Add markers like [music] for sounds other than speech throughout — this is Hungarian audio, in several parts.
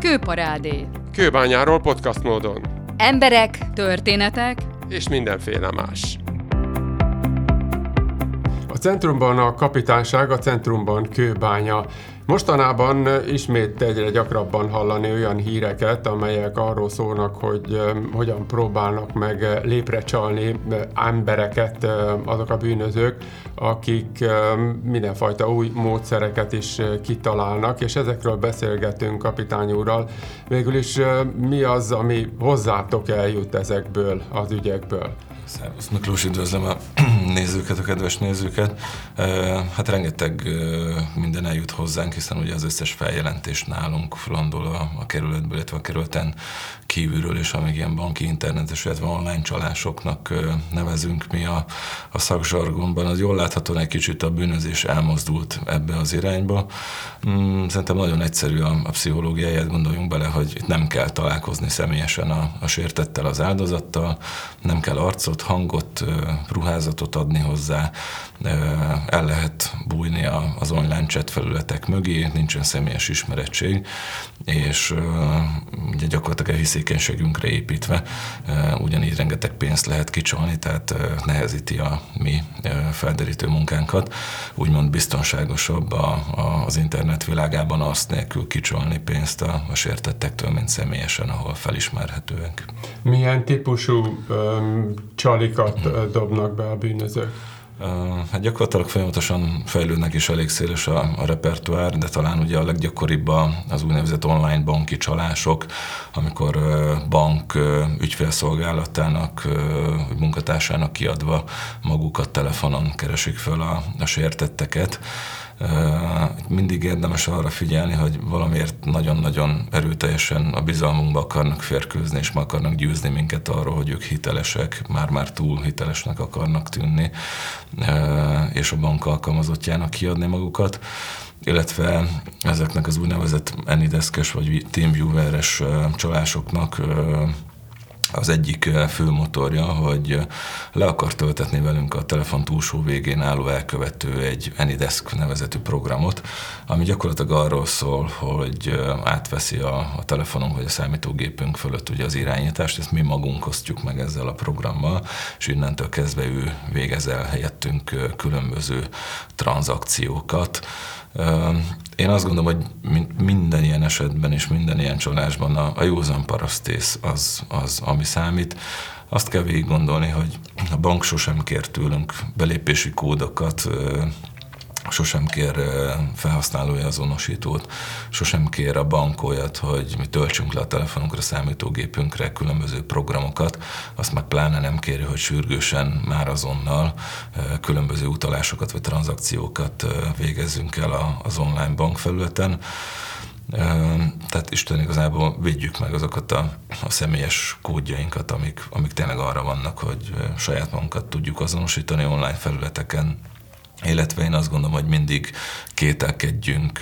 Kőparádé. Kőbányáról podcast módon. Emberek, történetek és mindenféle más. Centrumban a kapitányság, a centrumban kőbánya. Mostanában ismét egyre gyakrabban hallani olyan híreket, amelyek arról szólnak, hogy hogyan próbálnak meg lépre csalni embereket azok a bűnözők, akik mindenfajta új módszereket is kitalálnak, és ezekről beszélgetünk kapitány úrral. Végül is mi az, ami hozzátok eljut ezekből az ügyekből? Szervusz Miklós, üdvözlöm a nézőket, a kedves nézőket. Hát rengeteg minden eljut hozzánk, hiszen ugye az összes feljelentés nálunk landol a, a kerületből, illetve a kerületen kívülről, és amíg ilyen banki, internetes, illetve online csalásoknak nevezünk mi a, a szakzsargonban, az jól láthatóan egy kicsit a bűnözés elmozdult ebbe az irányba. Mm, szerintem nagyon egyszerű a, a pszichológiáját, gondoljunk bele, hogy itt nem kell találkozni személyesen a, a sértettel, az áldozattal, nem kell arcot, hangot, ruházatot adni hozzá, el lehet bújni az online chat felületek mögé, nincsen személyes ismerettség, és ugye gyakorlatilag a hiszékenységünkre építve ugyanígy rengeteg pénzt lehet kicsolni, tehát nehezíti a mi felderítő munkánkat. Úgymond biztonságosabb a, a, az internet világában azt nélkül kicsolni pénzt a, a sértettektől, mint személyesen, ahol felismerhetőek. Milyen típusú um, csalikat hmm. dobnak be a bűnözők? Hát gyakorlatilag folyamatosan fejlődnek is elég széles a, a repertoár, de talán ugye a leggyakoribb az úgynevezett online banki csalások, amikor bank ügyfélszolgálatának, munkatársának kiadva magukat telefonon keresik föl a, a sértetteket mindig érdemes arra figyelni, hogy valamiért nagyon-nagyon erőteljesen a bizalmunkba akarnak férkőzni, és meg akarnak győzni minket arról, hogy ők hitelesek, már-már túl hitelesnek akarnak tűnni, és a bank alkalmazottjának kiadni magukat. Illetve ezeknek az úgynevezett Anideskes vagy TeamViewer-es csalásoknak az egyik fő motorja, hogy le akar töltetni velünk a telefon túlsó végén álló elkövető egy Anydesk nevezetű programot, ami gyakorlatilag arról szól, hogy átveszi a, a telefonunk vagy a számítógépünk fölött ugye az irányítást, ezt mi magunk osztjuk meg ezzel a programmal, és innentől kezdve ő végez el helyettünk különböző tranzakciókat, én azt gondolom, hogy minden ilyen esetben és minden ilyen csalásban a, a józan parasztész az, az, ami számít. Azt kell végig gondolni, hogy a bank sosem kér tőlünk belépési kódokat, sosem kér felhasználói azonosítót, sosem kér a bank olyat, hogy mi töltsünk le a telefonunkra, számítógépünkre különböző programokat, azt meg pláne nem kéri, hogy sürgősen már azonnal különböző utalásokat vagy tranzakciókat végezzünk el az online bankfelületen. Tehát Isten igazából védjük meg azokat a, a személyes kódjainkat, amik, amik tényleg arra vannak, hogy saját magunkat tudjuk azonosítani online felületeken, illetve én azt gondolom, hogy mindig kételkedjünk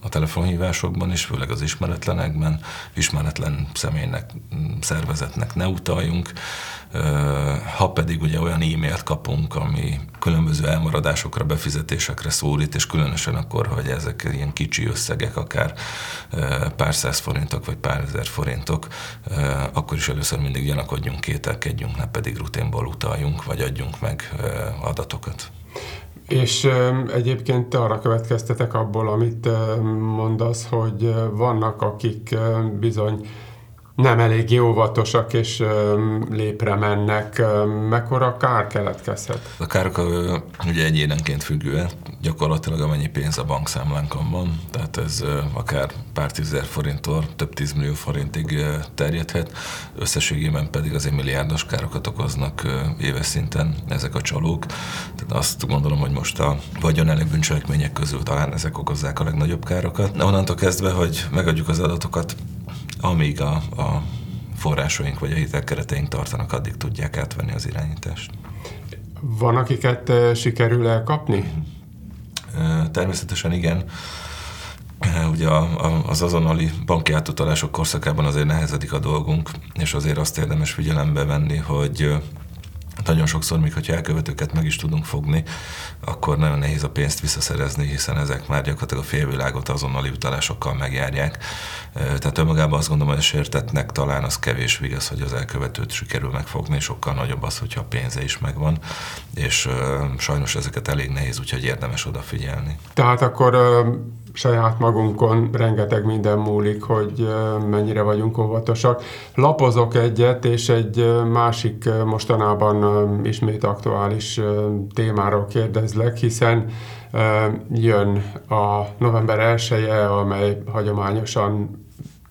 a telefonhívásokban is, főleg az ismeretlenekben, ismeretlen személynek, szervezetnek ne utaljunk. Ha pedig ugye olyan e-mailt kapunk, ami különböző elmaradásokra, befizetésekre szólít, és különösen akkor, hogy ezek ilyen kicsi összegek, akár pár száz forintok, vagy pár ezer forintok, akkor is először mindig gyanakodjunk, kételkedjünk, ne pedig rutinból utaljunk, vagy adjunk meg adatokat. És egyébként arra következtetek abból, amit mondasz, hogy vannak, akik bizony nem elég óvatosak és lépre mennek. Mekkora kár keletkezhet? A károk ugye egyénenként függően, gyakorlatilag amennyi pénz a bankszámlánkon van, tehát ez akár pár tízezer forinttól több tízmillió forintig terjedhet, összességében pedig azért milliárdos károkat okoznak éves szinten ezek a csalók. Tehát azt gondolom, hogy most a vagyon bűncselekmények közül talán ezek okozzák a legnagyobb károkat. De onnantól kezdve, hogy megadjuk az adatokat, amíg a, a forrásaink vagy a hitelkereteink tartanak, addig tudják átvenni az irányítást. Van, akiket sikerül elkapni? Természetesen igen. Ugye az azonnali banki átutalások korszakában azért nehezedik a dolgunk, és azért azt érdemes figyelembe venni, hogy nagyon sokszor, még hogyha elkövetőket meg is tudunk fogni, akkor nagyon nehéz a pénzt visszaszerezni, hiszen ezek már gyakorlatilag a félvilágot azonnali utalásokkal megjárják. Tehát önmagában azt gondolom, hogy a sértetnek talán az kevés vigasz, hogy az elkövetőt sikerül megfogni, sokkal nagyobb az, hogyha a pénze is megvan, és sajnos ezeket elég nehéz, úgyhogy érdemes odafigyelni. Tehát akkor saját magunkon rengeteg minden múlik, hogy mennyire vagyunk óvatosak. Lapozok egyet, és egy másik mostanában ismét aktuális témáról kérdezlek, hiszen jön a november 1 -e, amely hagyományosan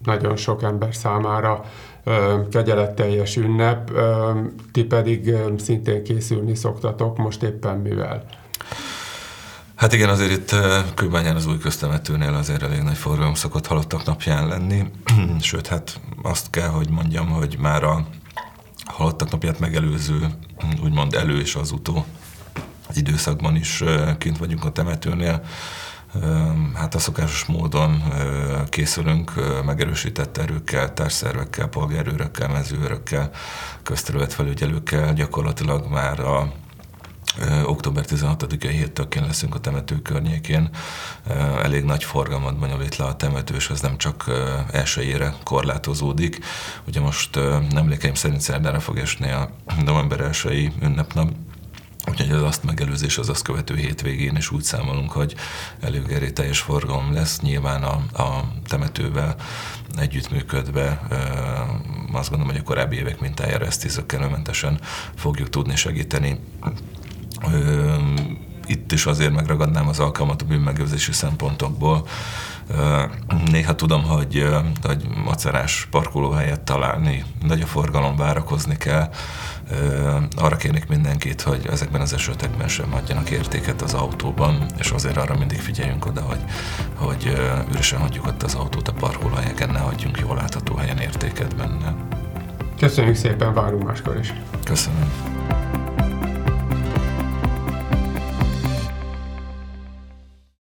nagyon sok ember számára kegyeletteljes ünnep, ti pedig szintén készülni szoktatok, most éppen mivel? Hát igen, azért itt Kőbányán az új köztemetőnél azért elég nagy forgalom szokott halottak napján lenni, [clears throat] sőt, hát azt kell, hogy mondjam, hogy már a halottak napját megelőző, úgymond elő és az utó időszakban is kint vagyunk a temetőnél. Hát a szokásos módon készülünk megerősített erőkkel, társszervekkel, polgárőrökkel, mezőrökkel, közterületfelügyelőkkel, gyakorlatilag már a október 16-ai héttől leszünk a temető környékén. Elég nagy forgalmat bonyolít le a temető, és ez nem csak elsőjére korlátozódik. Ugye most emlékeim szerint szerdára fog esni a november 1 ünnepnap, Úgyhogy az azt megelőzés, az azt követő hétvégén is úgy számolunk, hogy előgeré teljes forgalom lesz. Nyilván a, a temetővel együttműködve azt gondolom, hogy a korábbi évek mintájára ezt tízökkenőmentesen fogjuk tudni segíteni itt is azért megragadnám az alkalmat a bűnmegőrzési szempontokból. Néha tudom, hogy, hogy macerás parkolóhelyet találni, nagy a forgalom, várakozni kell. Arra kérnék mindenkit, hogy ezekben az esetekben sem adjanak értéket az autóban, és azért arra mindig figyeljünk oda, hogy, hogy üresen hagyjuk ott az autót a parkolóhelyeken, ne hagyjunk jól látható helyen értéket benne. Köszönjük szépen, várunk máskor is. Köszönöm.